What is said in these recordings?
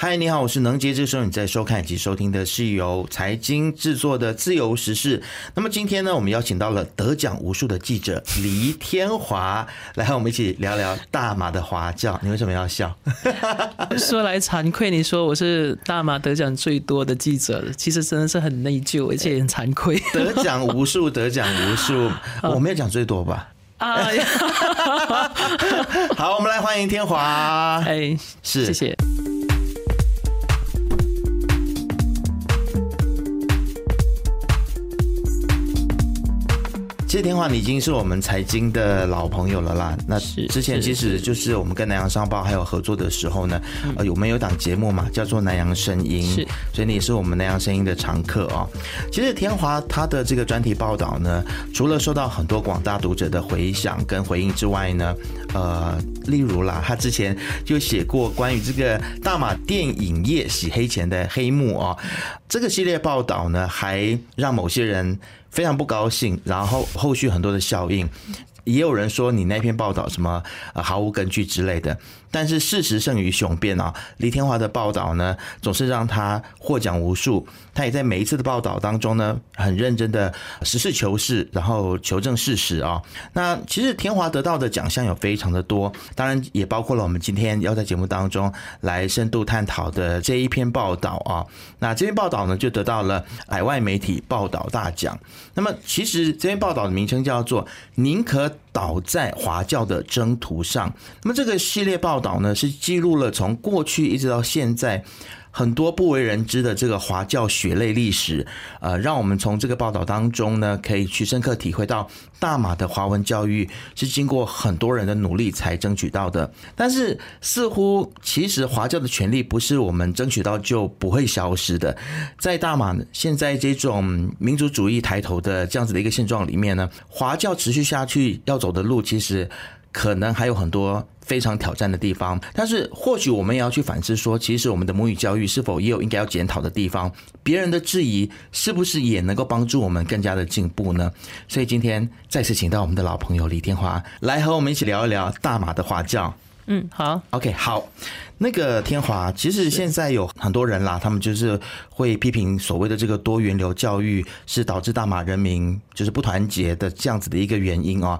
嗨，你好，我是能杰。这时候你在收看以及收听的是由财经制作的《自由时事》。那么今天呢，我们邀请到了得奖无数的记者黎天华，来和我们一起聊聊大马的华教。你为什么要笑？说来惭愧，你说我是大马得奖最多的记者，其实真的是很内疚，而且很惭愧。得奖无数，得奖无数，我没有讲最多吧？啊，好，我们来欢迎天华。哎，是，谢谢。其实天华，你已经是我们财经的老朋友了啦。那之前其实就是我们跟南洋商报还有合作的时候呢，呃，我们有档节目嘛，叫做南洋声音，是，所以你是我们南洋声音的常客哦。其实天华他的这个专题报道呢，除了受到很多广大读者的回响跟回应之外呢，呃，例如啦，他之前就写过关于这个大马电影业洗黑钱的黑幕哦，这个系列报道呢，还让某些人。非常不高兴，然后后续很多的效应，也有人说你那篇报道什么呃毫无根据之类的。但是事实胜于雄辩啊！李天华的报道呢，总是让他获奖无数。他也在每一次的报道当中呢，很认真的实事求是，然后求证事实啊。那其实天华得到的奖项有非常的多，当然也包括了我们今天要在节目当中来深度探讨的这一篇报道啊。那这篇报道呢，就得到了海外媒体报道大奖。那么其实这篇报道的名称叫做《宁可倒在华教的征途上》。那么这个系列报。道呢是记录了从过去一直到现在。很多不为人知的这个华教血泪历史，呃，让我们从这个报道当中呢，可以去深刻体会到大马的华文教育是经过很多人的努力才争取到的。但是，似乎其实华教的权利不是我们争取到就不会消失的。在大马现在这种民族主义抬头的这样子的一个现状里面呢，华教持续下去要走的路，其实可能还有很多。非常挑战的地方，但是或许我们也要去反思说，其实我们的母语教育是否也有应该要检讨的地方？别人的质疑是不是也能够帮助我们更加的进步呢？所以今天再次请到我们的老朋友李天华来和我们一起聊一聊大马的华教。嗯，好，OK，好。那个天华，其实现在有很多人啦，他们就是会批评所谓的这个多元流教育是导致大马人民就是不团结的这样子的一个原因啊。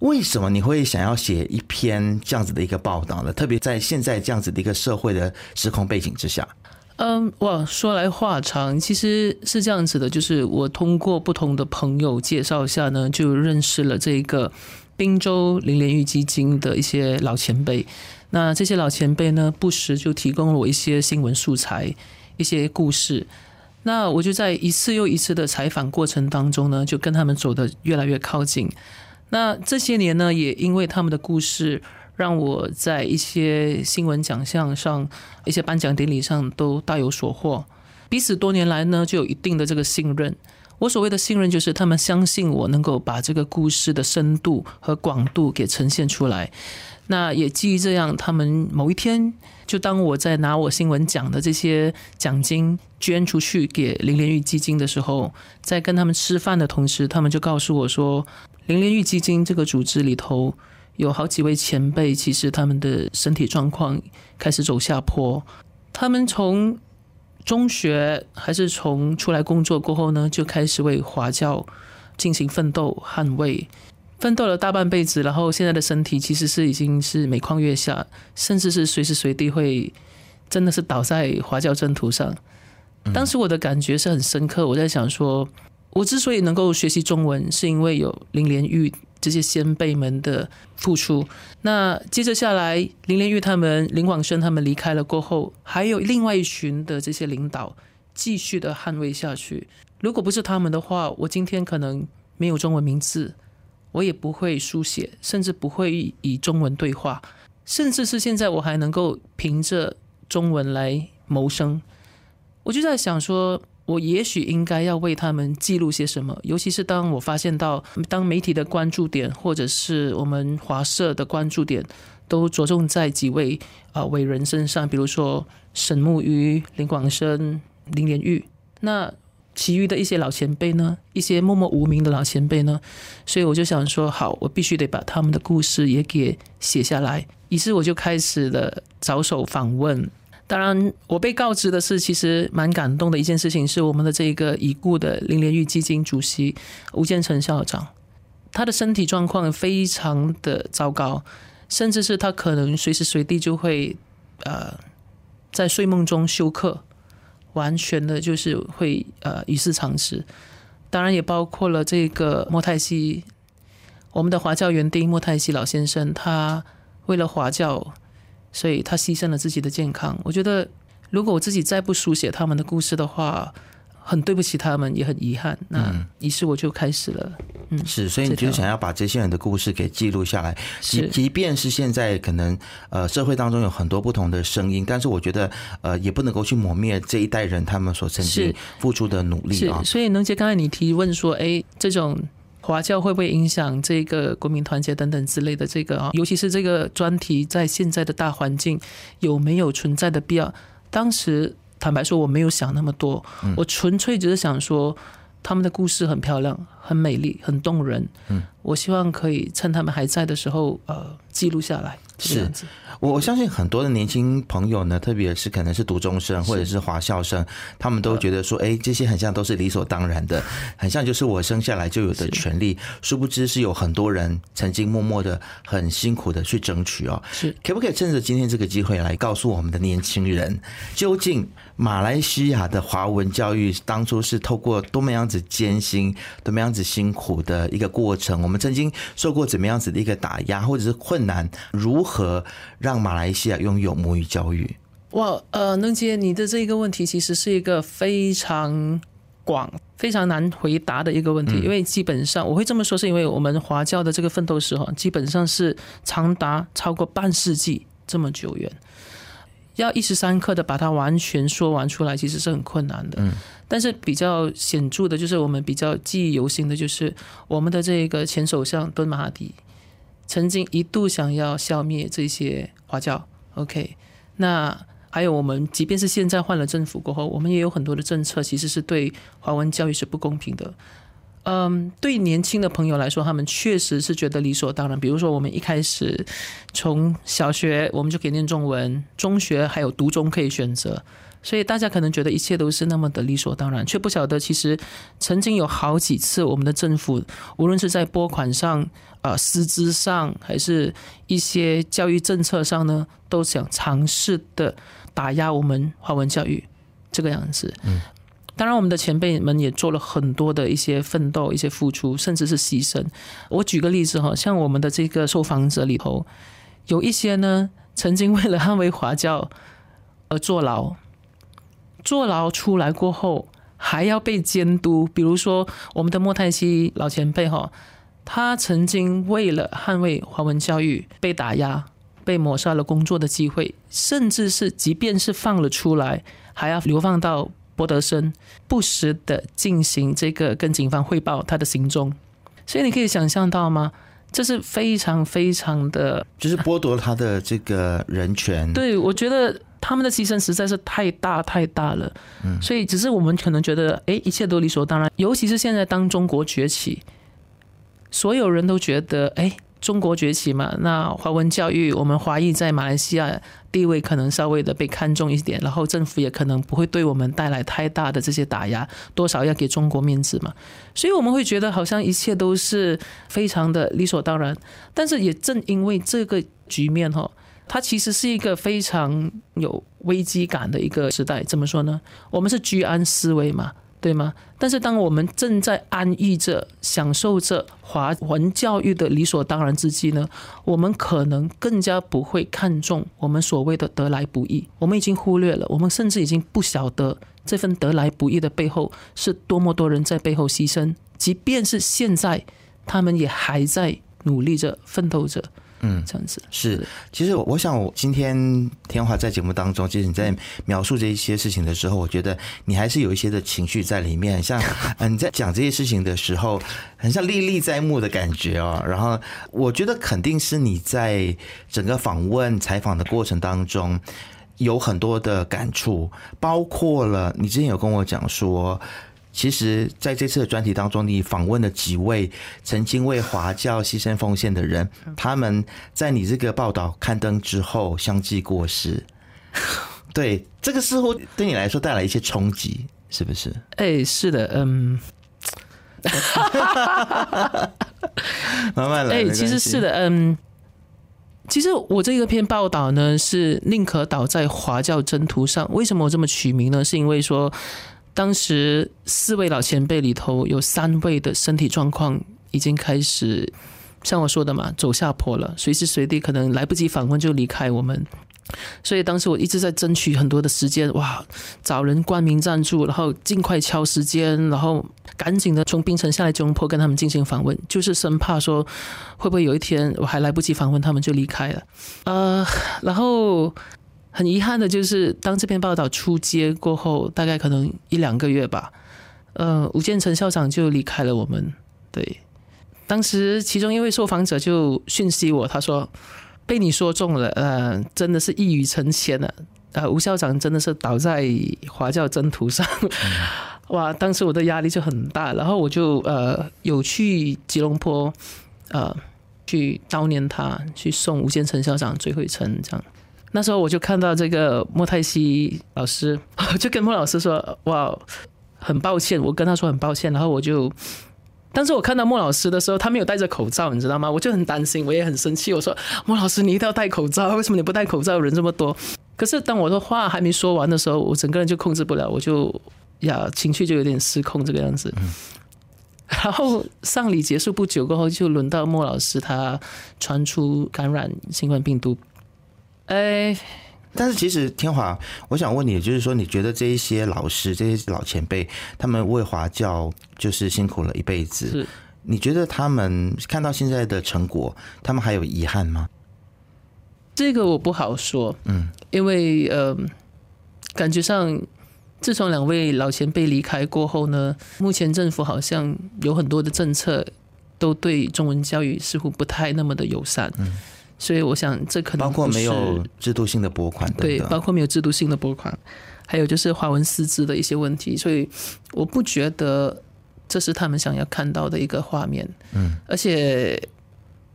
为什么你会想要写一篇这样子的一个报道呢？特别在现在这样子的一个社会的时空背景之下。嗯，哇，说来话长，其实是这样子的，就是我通过不同的朋友介绍下呢，就认识了这个滨州林联玉基金的一些老前辈。那这些老前辈呢，不时就提供了我一些新闻素材、一些故事。那我就在一次又一次的采访过程当中呢，就跟他们走得越来越靠近。那这些年呢，也因为他们的故事，让我在一些新闻奖项上、一些颁奖典礼上都大有所获。彼此多年来呢，就有一定的这个信任。我所谓的信任，就是他们相信我能够把这个故事的深度和广度给呈现出来。那也基于这样，他们某一天，就当我在拿我新闻奖的这些奖金捐出去给林连玉基金的时候，在跟他们吃饭的同时，他们就告诉我说。林连玉基金这个组织里头有好几位前辈，其实他们的身体状况开始走下坡。他们从中学还是从出来工作过后呢，就开始为华教进行奋斗、捍卫，奋斗了大半辈子。然后现在的身体其实是已经是每况愈下，甚至是随时随地会真的是倒在华教征途上。当时我的感觉是很深刻，我在想说。我之所以能够学习中文，是因为有林连玉这些先辈们的付出。那接着下来，林连玉他们、林广生他们离开了过后，还有另外一群的这些领导继续的捍卫下去。如果不是他们的话，我今天可能没有中文名字，我也不会书写，甚至不会以中文对话，甚至是现在我还能够凭着中文来谋生。我就在想说。我也许应该要为他们记录些什么，尤其是当我发现到，当媒体的关注点或者是我们华社的关注点都着重在几位啊伟人身上，比如说沈木鱼、林广生、林连玉，那其余的一些老前辈呢，一些默默无名的老前辈呢，所以我就想说，好，我必须得把他们的故事也给写下来。于是我就开始了着手访问。当然，我被告知的是，其实蛮感动的一件事情，是我们的这个已故的林连玉基金主席吴建成校长，他的身体状况非常的糟糕，甚至是他可能随时随地就会呃在睡梦中休克，完全的就是会呃与世长辞。当然，也包括了这个莫泰西，我们的华教园丁莫泰西老先生，他为了华教。所以他牺牲了自己的健康。我觉得，如果我自己再不书写他们的故事的话，很对不起他们，也很遗憾。那于是我就开始了。嗯，是，所以你就想要把这些人的故事给记录下来。即即便是现在可能呃社会当中有很多不同的声音，但是我觉得呃也不能够去磨灭这一代人他们所曾经付出的努力啊。所以能杰刚才你提问说，哎，这种。华教会不会影响这个国民团结等等之类的？这个啊，尤其是这个专题在现在的大环境有没有存在的必要？当时坦白说，我没有想那么多，我纯粹只是想说。他们的故事很漂亮，很美丽，很动人。嗯，我希望可以趁他们还在的时候，呃，记录下来。是，我我相信很多的年轻朋友呢，特别是可能是读中生或者是华校生，他们都觉得说，哎，这些很像都是理所当然的，很像就是我生下来就有的权利。殊不知是有很多人曾经默默的、很辛苦的去争取哦。是，可不可以趁着今天这个机会来告诉我们的年轻人，究竟马来西亚的华文教育当初是透过多么样子艰辛、多么样子辛苦的一个过程？我们曾经受过怎么样子的一个打压，或者是困难？如和让马来西亚拥有母语教育？哇，呃，能杰，你的这个问题其实是一个非常广、非常难回答的一个问题，因为基本上我会这么说，是因为我们华教的这个奋斗史哈，基本上是长达超过半世纪这么久远，要一时三刻的把它完全说完出来，其实是很困难的。嗯，但是比较显著的，就是我们比较记忆犹新的，就是我们的这个前首相敦马哈迪。曾经一度想要消灭这些华教，OK？那还有我们，即便是现在换了政府过后，我们也有很多的政策，其实是对华文教育是不公平的。嗯，对年轻的朋友来说，他们确实是觉得理所当然。比如说，我们一开始从小学我们就可以念中文，中学还有读中可以选择。所以大家可能觉得一切都是那么的理所当然，却不晓得其实曾经有好几次，我们的政府无论是在拨款上、啊师资上，还是一些教育政策上呢，都想尝试的打压我们华文教育这个样子。嗯，当然我们的前辈们也做了很多的一些奋斗、一些付出，甚至是牺牲。我举个例子哈，像我们的这个受访者里头，有一些呢，曾经为了捍卫华教而坐牢。坐牢出来过后，还要被监督。比如说，我们的莫泰西老前辈哈，他曾经为了捍卫华文教育被打压，被抹杀了工作的机会，甚至是即便是放了出来，还要流放到博德森，不时的进行这个跟警方汇报他的行踪。所以你可以想象到吗？这是非常非常的，就是剥夺他的这个人权。对，我觉得。他们的牺牲实在是太大太大了，嗯，所以只是我们可能觉得，哎，一切都理所当然。尤其是现在当中国崛起，所有人都觉得，哎，中国崛起嘛，那华文教育，我们华裔在马来西亚地位可能稍微的被看重一点，然后政府也可能不会对我们带来太大的这些打压，多少要给中国面子嘛。所以我们会觉得好像一切都是非常的理所当然。但是也正因为这个局面哈。它其实是一个非常有危机感的一个时代，怎么说呢？我们是居安思危嘛，对吗？但是当我们正在安逸着、享受着华文教育的理所当然之际呢，我们可能更加不会看重我们所谓的得来不易。我们已经忽略了，我们甚至已经不晓得这份得来不易的背后是多么多人在背后牺牲，即便是现在，他们也还在努力着、奋斗着。嗯，这样子是。其实我想，我今天天华在节目当中，其实你在描述这一些事情的时候，我觉得你还是有一些的情绪在里面。像嗯，你在讲这些事情的时候，很像历历在目的感觉哦。然后，我觉得肯定是你在整个访问采访的过程当中有很多的感触，包括了你之前有跟我讲说。其实，在这次的专题当中，你访问了几位曾经为华教牺牲奉献的人，他们在你这个报道刊登之后相继过世。对，这个似乎对你来说带来一些冲击，是不是？哎，是的，嗯，慢慢来。哎，其实是的，嗯，其实我这个篇报道呢是宁可倒在华教征途上。为什么我这么取名呢？是因为说当时四位老前辈里头有三位的身体状况已经开始像我说的嘛，走下坡了，随时随地可能来不及访问就离开我们。所以当时我一直在争取很多的时间，哇，找人冠名赞助，然后尽快敲时间，然后赶紧的从冰城下来吉隆坡跟他们进行访问，就是生怕说会不会有一天我还来不及访问他们就离开了。呃，然后很遗憾的就是，当这篇报道出街过后，大概可能一两个月吧，呃，吴建成校长就离开了我们。对，当时其中一位受访者就讯息我，他说。被你说中了，呃，真的是一语成谶了。呃，吴校长真的是倒在华教征途上，哇！当时我的压力就很大，然后我就呃有去吉隆坡，呃，去悼念他，去送吴建成校长最后一程。这样，那时候我就看到这个莫泰西老师，就跟莫老师说，哇，很抱歉，我跟他说很抱歉，然后我就。但是我看到莫老师的时候，他没有戴着口罩，你知道吗？我就很担心，我也很生气。我说：“莫老师，你一定要戴口罩，为什么你不戴口罩？人这么多。”可是当我的话还没说完的时候，我整个人就控制不了，我就呀情绪就有点失控这个样子。然后丧礼结束不久过后，就轮到莫老师他传出感染新冠病毒。哎。但是其实天华，我想问你，就是说，你觉得这一些老师、这些老前辈，他们为华教就是辛苦了一辈子，是？你觉得他们看到现在的成果，他们还有遗憾吗？这个我不好说，嗯，因为呃，感觉上自从两位老前辈离开过后呢，目前政府好像有很多的政策都对中文教育似乎不太那么的友善，嗯。所以我想，这可能包括没有制度性的拨款，对，包括没有制度性的拨款，还有就是华文师资的一些问题。所以我不觉得这是他们想要看到的一个画面。嗯，而且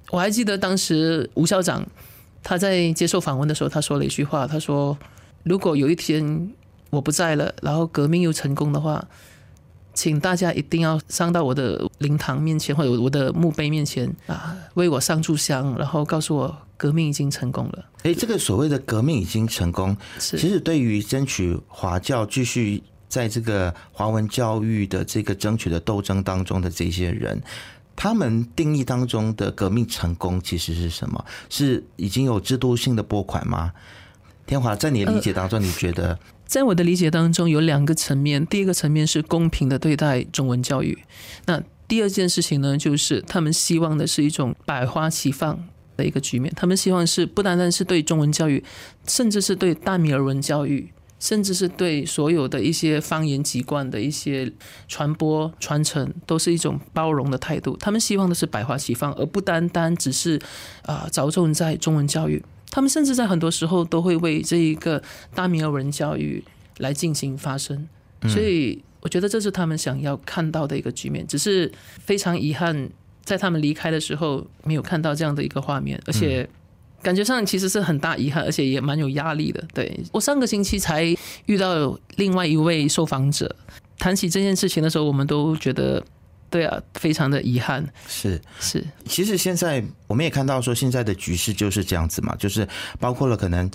我还记得当时吴校长他在接受访问的时候，他说了一句话，他说：“如果有一天我不在了，然后革命又成功的话。”请大家一定要上到我的灵堂面前，或者我的墓碑面前啊，为我上炷香，然后告诉我革命已经成功了。哎，这个所谓的革命已经成功，其实对于争取华教继续在这个华文教育的这个争取的斗争当中的这些人，他们定义当中的革命成功其实是什么？是已经有制度性的拨款吗？天华，在你的理解当中，你觉得？在我的理解当中，有两个层面。第一个层面是公平的对待中文教育。那第二件事情呢，就是他们希望的是一种百花齐放的一个局面。他们希望是不单单是对中文教育，甚至是对大米尔文教育，甚至是对所有的一些方言籍贯的一些传播传承，都是一种包容的态度。他们希望的是百花齐放，而不单单只是啊着重在中文教育。他们甚至在很多时候都会为这一个大米尔文教育来进行发声，所以我觉得这是他们想要看到的一个局面。只是非常遗憾，在他们离开的时候没有看到这样的一个画面，而且感觉上其实是很大遗憾，而且也蛮有压力的。对我上个星期才遇到另外一位受访者，谈起这件事情的时候，我们都觉得。对啊，非常的遗憾。是是，其实现在我们也看到说，现在的局势就是这样子嘛，就是包括了可能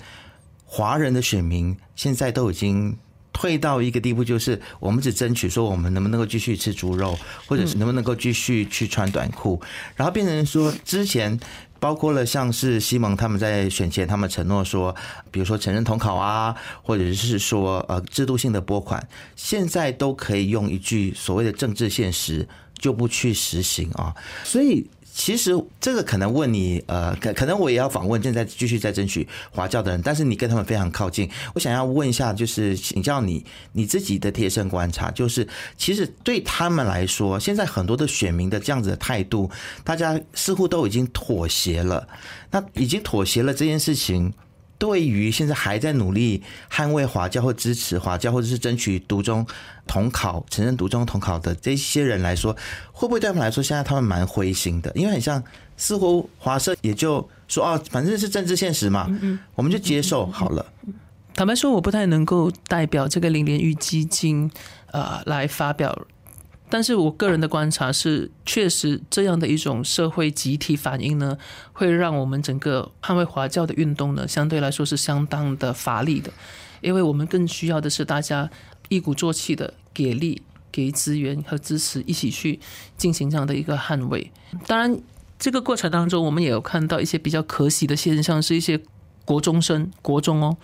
华人的选民现在都已经退到一个地步，就是我们只争取说我们能不能够继续吃猪肉，或者是能不能够继续去穿短裤，然后变成说之前。包括了像是西蒙他们在选前，他们承诺说，比如说承认统考啊，或者是说呃制度性的拨款，现在都可以用一句所谓的政治现实就不去实行啊，所以。其实这个可能问你，呃，可可能我也要访问正在继续在争取华教的人，但是你跟他们非常靠近，我想要问一下，就是请教你你自己的贴身观察，就是其实对他们来说，现在很多的选民的这样子的态度，大家似乎都已经妥协了，那已经妥协了这件事情。对于现在还在努力捍卫华教或支持华教，或者是争取独中统考、承认独中统考的这些人来说，会不会对他们来说，现在他们蛮灰心的？因为很像似乎华社也就说哦，反正是政治现实嘛，我们就接受好了。坦白说，我不太能够代表这个林连玉基金呃来发表，但是我个人的观察是，确实这样的一种社会集体反应呢，会让我们整个捍卫华教的运动呢，相对来说是相当的乏力的，因为我们更需要的是大家一鼓作气的给力、给资源和支持，一起去进行这样的一个捍卫。当然，这个过程当中，我们也有看到一些比较可喜的现象，是一些国中生、国中哦。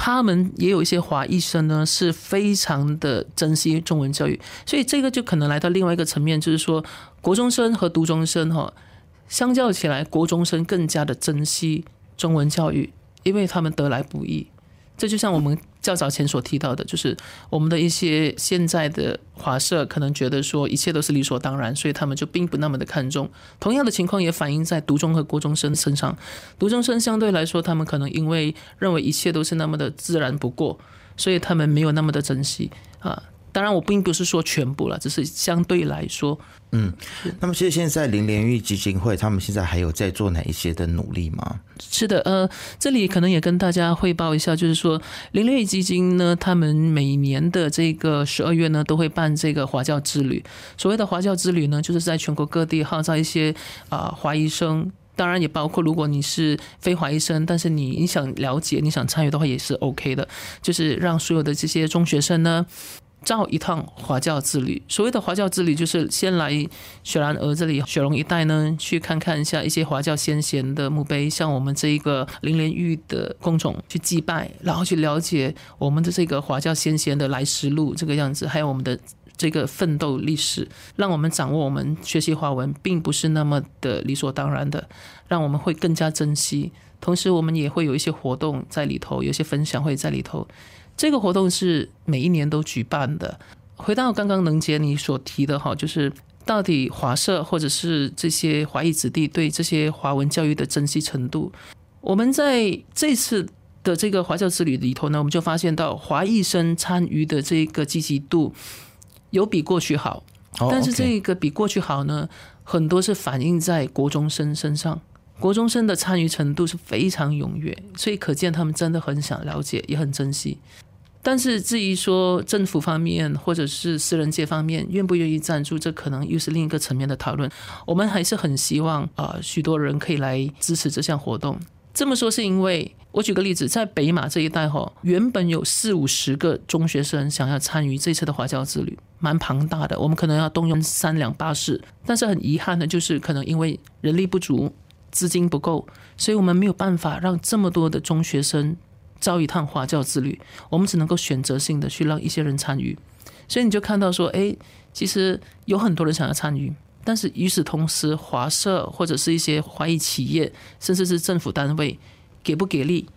他们也有一些华裔生呢，是非常的珍惜中文教育，所以这个就可能来到另外一个层面，就是说国中生和读中生哈，相较起来，国中生更加的珍惜中文教育，因为他们得来不易。这就像我们较早前所提到的，就是我们的一些现在的华社可能觉得说一切都是理所当然，所以他们就并不那么的看重。同样的情况也反映在读中和国中生身上，读中生相对来说，他们可能因为认为一切都是那么的自然不过，所以他们没有那么的珍惜啊。当然，我并不是说全部了，只是相对来说。嗯，那么其实现在林连玉基金会他们现在还有在做哪一些的努力吗？是的，呃，这里可能也跟大家汇报一下，就是说林连玉基金呢，他们每年的这个十二月呢，都会办这个华教之旅。所谓的华教之旅呢，就是在全国各地号召一些啊华医生，当然也包括如果你是非华医生，但是你你想了解、你想参与的话，也是 OK 的。就是让所有的这些中学生呢。造一趟华教之旅。所谓的华教之旅，就是先来雪兰莪这里、雪龙一带呢，去看看一下一些华教先贤的墓碑，像我们这一个林莲玉的工种去祭拜，然后去了解我们的这个华教先贤的来时路这个样子，还有我们的这个奋斗历史，让我们掌握我们学习华文并不是那么的理所当然的，让我们会更加珍惜。同时，我们也会有一些活动在里头，有些分享会在里头。这个活动是每一年都举办的。回到刚刚能杰你所提的哈，就是到底华社或者是这些华裔子弟对这些华文教育的珍惜程度，我们在这次的这个华教之旅里头呢，我们就发现到华裔生参与的这个积极度有比过去好，但是这个比过去好呢，很多是反映在国中生身上。国中生的参与程度是非常踊跃，所以可见他们真的很想了解，也很珍惜。但是至于说政府方面或者是私人界方面愿不愿意赞助，这可能又是另一个层面的讨论。我们还是很希望啊，许多人可以来支持这项活动。这么说是因为我举个例子，在北马这一带哈，原本有四五十个中学生想要参与这次的华侨之旅，蛮庞大的。我们可能要动用三辆巴士，但是很遗憾的就是可能因为人力不足、资金不够，所以我们没有办法让这么多的中学生。招一趟华教之旅，我们只能够选择性的去让一些人参与，所以你就看到说，哎，其实有很多人想要参与，但是与此同时，华社或者是一些华裔企业，甚至是政府单位，给不给力，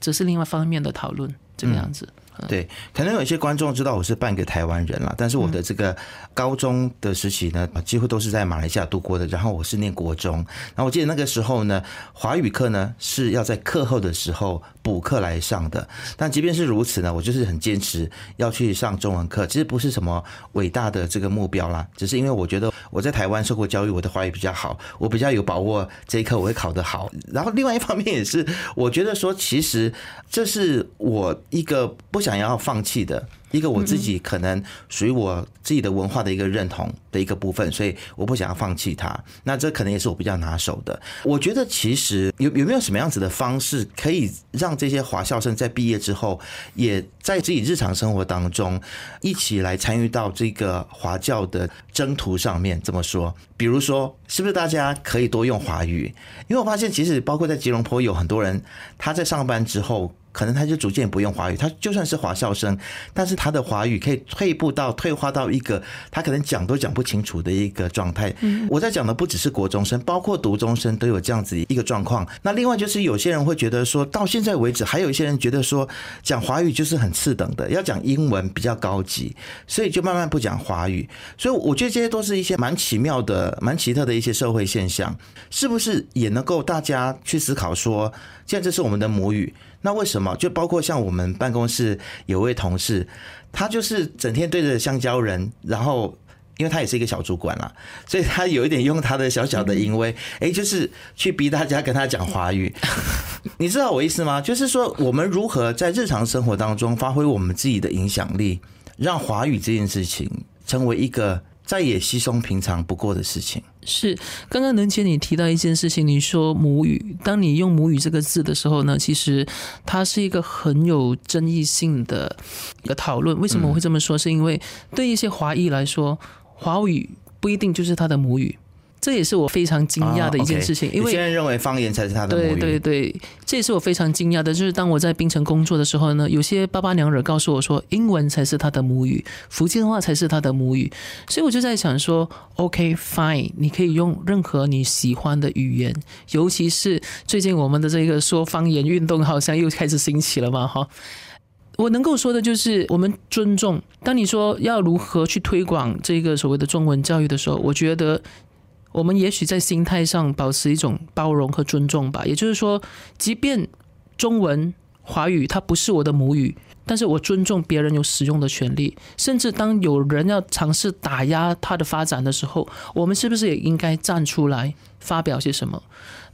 这是另外方面的讨论，这个样子。对，可能有一些观众知道我是半个台湾人了，但是我的这个高中的时期呢，几乎都是在马来西亚度过的。然后我是念国中，然后我记得那个时候呢，华语课呢是要在课后的时候补课来上的。但即便是如此呢，我就是很坚持要去上中文课。其实不是什么伟大的这个目标啦，只是因为我觉得我在台湾受过教育，我的华语比较好，我比较有把握这一科我会考得好。然后另外一方面也是，我觉得说其实这是我一个不。想要放弃的一个我自己可能属于我自己的文化的一个认同的一个部分，所以我不想要放弃它。那这可能也是我比较拿手的。我觉得其实有有没有什么样子的方式，可以让这些华校生在毕业之后，也在自己日常生活当中一起来参与到这个华教的征途上面？这么说，比如说，是不是大家可以多用华语？因为我发现，其实包括在吉隆坡有很多人，他在上班之后。可能他就逐渐不用华语，他就算是华校生，但是他的华语可以退步到退化到一个他可能讲都讲不清楚的一个状态。我在讲的不只是国中生，包括读中生都有这样子一个状况。那另外就是有些人会觉得说，到现在为止，还有一些人觉得说讲华语就是很次等的，要讲英文比较高级，所以就慢慢不讲华语。所以我觉得这些都是一些蛮奇妙的、蛮奇特的一些社会现象，是不是也能够大家去思考说，既然这是我们的母语。那为什么？就包括像我们办公室有位同事，他就是整天对着香蕉人，然后因为他也是一个小主管啦，所以他有一点用他的小小的淫威，哎，就是去逼大家跟他讲华语。你知道我意思吗？就是说，我们如何在日常生活当中发挥我们自己的影响力，让华语这件事情成为一个再也稀松平常不过的事情。是，刚刚能姐你提到一件事情，你说母语，当你用母语这个字的时候呢，其实它是一个很有争议性的一个讨论。为什么我会这么说？是因为对一些华裔来说，华语不一定就是他的母语。这也是我非常惊讶的一件事情，因为现在认为方言才是他的母语。对对对，这也是我非常惊讶的。就是当我在槟城工作的时候呢，有些爸爸娘惹告诉我说，英文才是他的母语，福建话才是他的母语。所以我就在想说，OK fine，你可以用任何你喜欢的语言，尤其是最近我们的这个说方言运动好像又开始兴起了嘛，哈。我能够说的就是，我们尊重。当你说要如何去推广这个所谓的中文教育的时候，我觉得。我们也许在心态上保持一种包容和尊重吧。也就是说，即便中文、华语它不是我的母语，但是我尊重别人有使用的权利。甚至当有人要尝试打压它的发展的时候，我们是不是也应该站出来发表些什么？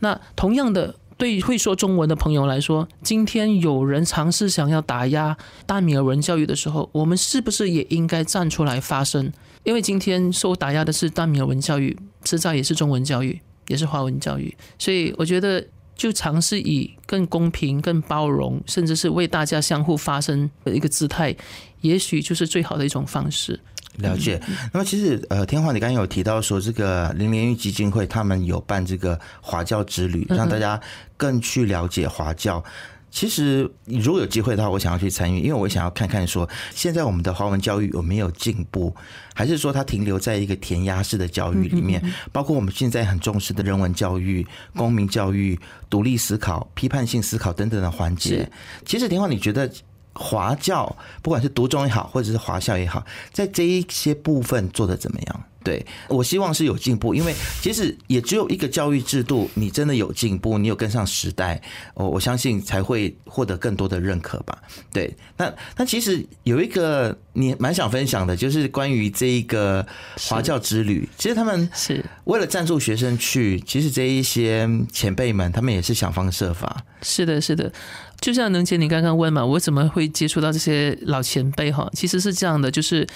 那同样的，对会说中文的朋友来说，今天有人尝试想要打压大米尔文教育的时候，我们是不是也应该站出来发声？因为今天受打压的是大米尔文教育。实在也是中文教育，也是华文教育，所以我觉得就尝试以更公平、更包容，甚至是为大家相互发声的一个姿态，也许就是最好的一种方式。了解。那么其实呃，天华，你刚刚有提到说，这个林连玉基金会他们有办这个华教之旅，让大家更去了解华教。其实，如果有机会的话，我想要去参与，因为我想要看看说，现在我们的华文教育有没有进步，还是说它停留在一个填鸭式的教育里面？包括我们现在很重视的人文教育、公民教育、独立思考、批判性思考等等的环节。其实，田华，你觉得华教不管是独中也好，或者是华校也好，在这一些部分做的怎么样？对，我希望是有进步，因为其实也只有一个教育制度，你真的有进步，你有跟上时代，我我相信才会获得更多的认可吧。对，那那其实有一个你蛮想分享的，就是关于这一个华教之旅，其实他们是为了赞助学生去，其实这一些前辈们，他们也是想方设法。是的，是的，就像能姐你刚刚问嘛，我怎么会接触到这些老前辈哈？其实是这样的，就是。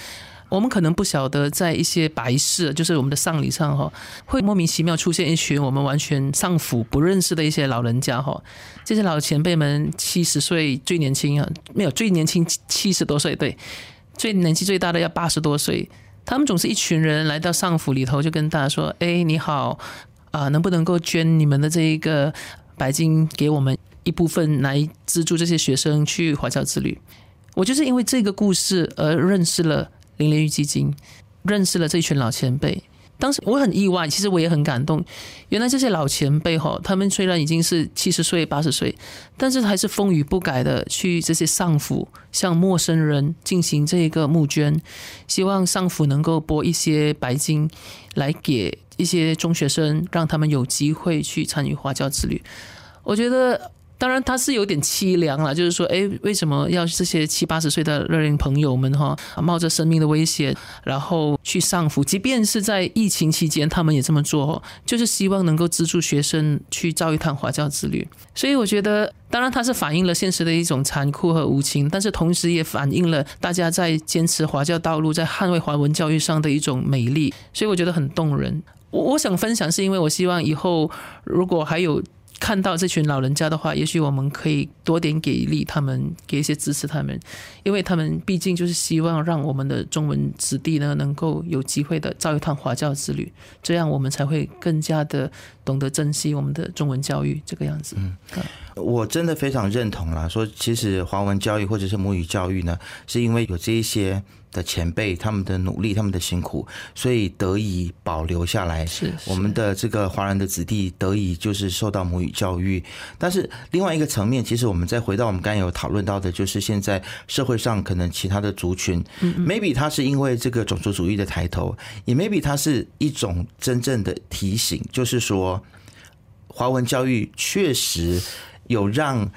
我们可能不晓得，在一些白事，就是我们的丧礼上哈，会莫名其妙出现一群我们完全丧府不认识的一些老人家哈。这些老前辈们七十岁最年轻啊，没有最年轻七十多岁，对，最年纪最大的要八十多岁。他们总是一群人来到丧府里头，就跟大家说：“哎，你好啊，能不能够捐你们的这一个白金给我们一部分来资助这些学生去华侨之旅？”我就是因为这个故事而认识了。林连玉基金认识了这群老前辈，当时我很意外，其实我也很感动。原来这些老前辈哈，他们虽然已经是七十岁、八十岁，但是还是风雨不改的去这些丧府向陌生人进行这个募捐，希望丧府能够拨一些白金来给一些中学生，让他们有机会去参与华侨之旅。我觉得。当然，他是有点凄凉了，就是说，哎，为什么要这些七八十岁的热恋朋友们哈，冒着生命的危险，然后去上浮？即便是在疫情期间，他们也这么做，就是希望能够资助学生去造一趟华教之旅。所以，我觉得，当然，它是反映了现实的一种残酷和无情，但是同时也反映了大家在坚持华教道路、在捍卫华文教育上的一种美丽。所以，我觉得很动人。我我想分享，是因为我希望以后如果还有。看到这群老人家的话，也许我们可以多点给力，他们给一些支持他们，因为他们毕竟就是希望让我们的中文子弟呢能够有机会的造一趟华教之旅，这样我们才会更加的懂得珍惜我们的中文教育这个样子。嗯，我真的非常认同啦，说其实华文教育或者是母语教育呢，是因为有这一些。的前辈，他们的努力，他们的辛苦，所以得以保留下来。是我们的这个华人的子弟得以就是受到母语教育。但是另外一个层面，其实我们再回到我们刚才有讨论到的，就是现在社会上可能其他的族群嗯，maybe 他是因为这个种族主义的抬头，也 maybe 它是一种真正的提醒，就是说华文教育确实有让。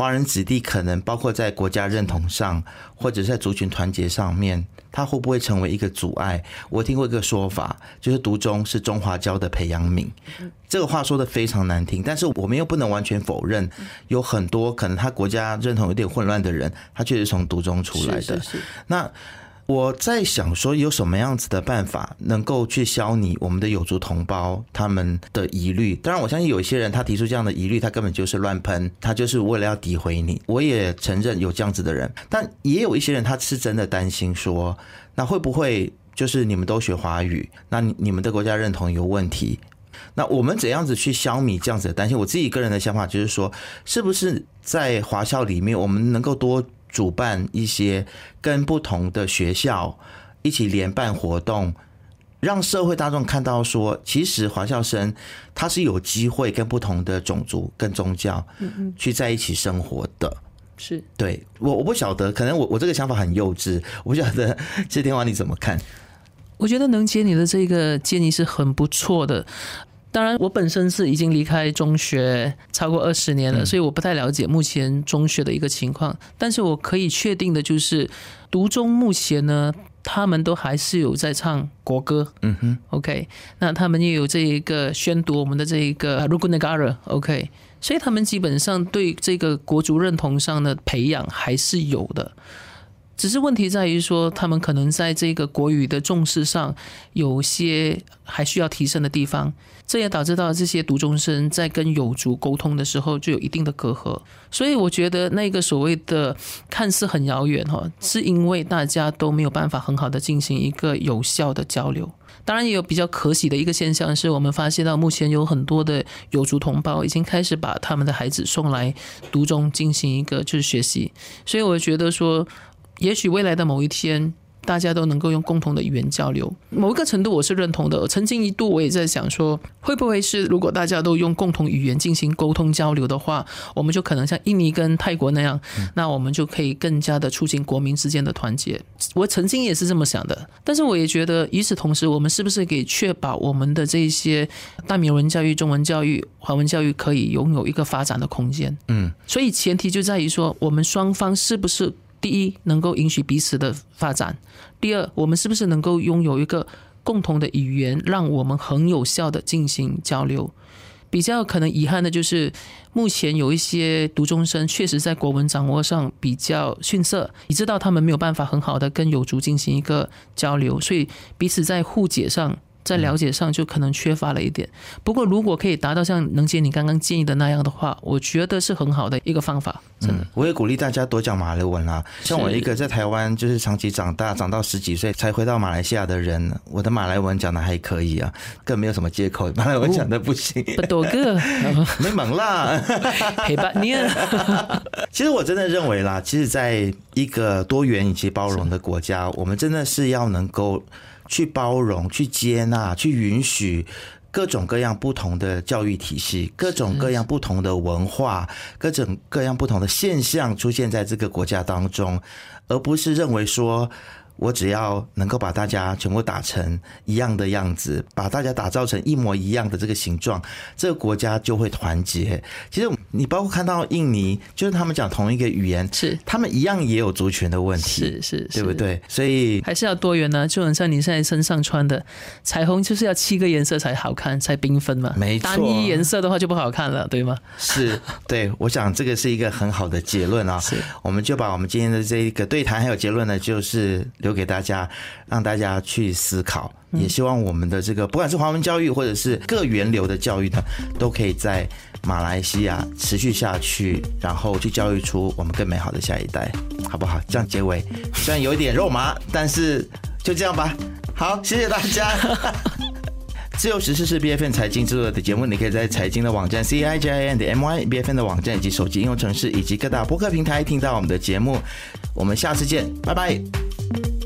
华人子弟可能包括在国家认同上，或者在族群团结上面，他会不会成为一个阻碍？我听过一个说法，就是独中是中华教的培养皿。这个话说的非常难听，但是我们又不能完全否认，有很多可能他国家认同有点混乱的人，他确实从独中出来的。那。我在想说，有什么样子的办法能够去消弭我们的有族同胞他们的疑虑？当然，我相信有一些人他提出这样的疑虑，他根本就是乱喷，他就是为了要诋毁你。我也承认有这样子的人，但也有一些人他是真的担心说，那会不会就是你们都学华语，那你们的国家认同有问题？那我们怎样子去消弭这样子的担心？我自己个人的想法就是说，是不是在华校里面，我们能够多。主办一些跟不同的学校一起联办活动，让社会大众看到说，其实华校生他是有机会跟不同的种族、跟宗教，去在一起生活的。是对我我不晓得，可能我我这个想法很幼稚，我不晓得谢天华你怎么看？我觉得能接你的这个建议是很不错的。当然，我本身是已经离开中学超过二十年了，所以我不太了解目前中学的一个情况。但是我可以确定的就是，读中目前呢，他们都还是有在唱国歌。嗯哼，OK，那他们也有这一个宣读我们的这一个 Rugunegara，OK，所以他们基本上对这个国族认同上的培养还是有的。只是问题在于说，他们可能在这个国语的重视上有些还需要提升的地方，这也导致到这些读中生在跟有族沟通的时候就有一定的隔阂。所以我觉得那个所谓的看似很遥远哈，是因为大家都没有办法很好的进行一个有效的交流。当然，也有比较可喜的一个现象，是我们发现到目前有很多的有族同胞已经开始把他们的孩子送来读中进行一个就是学习。所以我觉得说。也许未来的某一天，大家都能够用共同的语言交流。某一个程度，我是认同的。曾经一度，我也在想说，会不会是如果大家都用共同语言进行沟通交流的话，我们就可能像印尼跟泰国那样，那我们就可以更加的促进国民之间的团结。我曾经也是这么想的。但是，我也觉得，与此同时，我们是不是可以确保我们的这些大缅文教育、中文教育、华文教育可以拥有一个发展的空间？嗯，所以前提就在于说，我们双方是不是？第一，能够允许彼此的发展；第二，我们是不是能够拥有一个共同的语言，让我们很有效的进行交流？比较可能遗憾的就是，目前有一些读中生确实在国文掌握上比较逊色，你知道他们没有办法很好的跟有族进行一个交流，所以彼此在互解上。在了解上就可能缺乏了一点，不过如果可以达到像能杰你刚刚建议的那样的话，我觉得是很好的一个方法。真的，我也鼓励大家多讲马来文啦。像我一个在台湾就是长期长大，长到十几岁才回到马来西亚的人，我的马来文讲的还可以啊，更没有什么借口，马来文讲的不行。不多个，没忙啦，陪伴你。其实我真的认为啦，其实在一个多元以及包容的国家，我们真的是要能够。去包容、去接纳、去允许各种各样不同的教育体系、各种各样不同的文化、各种各样不同的现象出现在这个国家当中，而不是认为说。我只要能够把大家全部打成一样的样子，把大家打造成一模一样的这个形状，这个国家就会团结。其实你包括看到印尼，就是他们讲同一个语言，是他们一样也有族群的问题，是是，对不对？所以还是要多元呢。就很像你现在身上穿的彩虹，就是要七个颜色才好看，才缤纷嘛。没错，单一颜色的话就不好看了，对吗？是，对，我想这个是一个很好的结论啊。是，我们就把我们今天的这一个对谈还有结论呢，就是留给大家，让大家去思考。也希望我们的这个不管是华文教育或者是各源流的教育呢，都可以在马来西亚持续下去，然后去教育出我们更美好的下一代，好不好？这样结尾虽然有一点肉麻，但是就这样吧。好，谢谢大家。自由时事是 B F N 财经制作的节目，你可以在财经的网站 C I J I N 的 M Y B F N 的网站以及手机应用程式以及各大播客平台听到我们的节目。我们下次见，拜拜。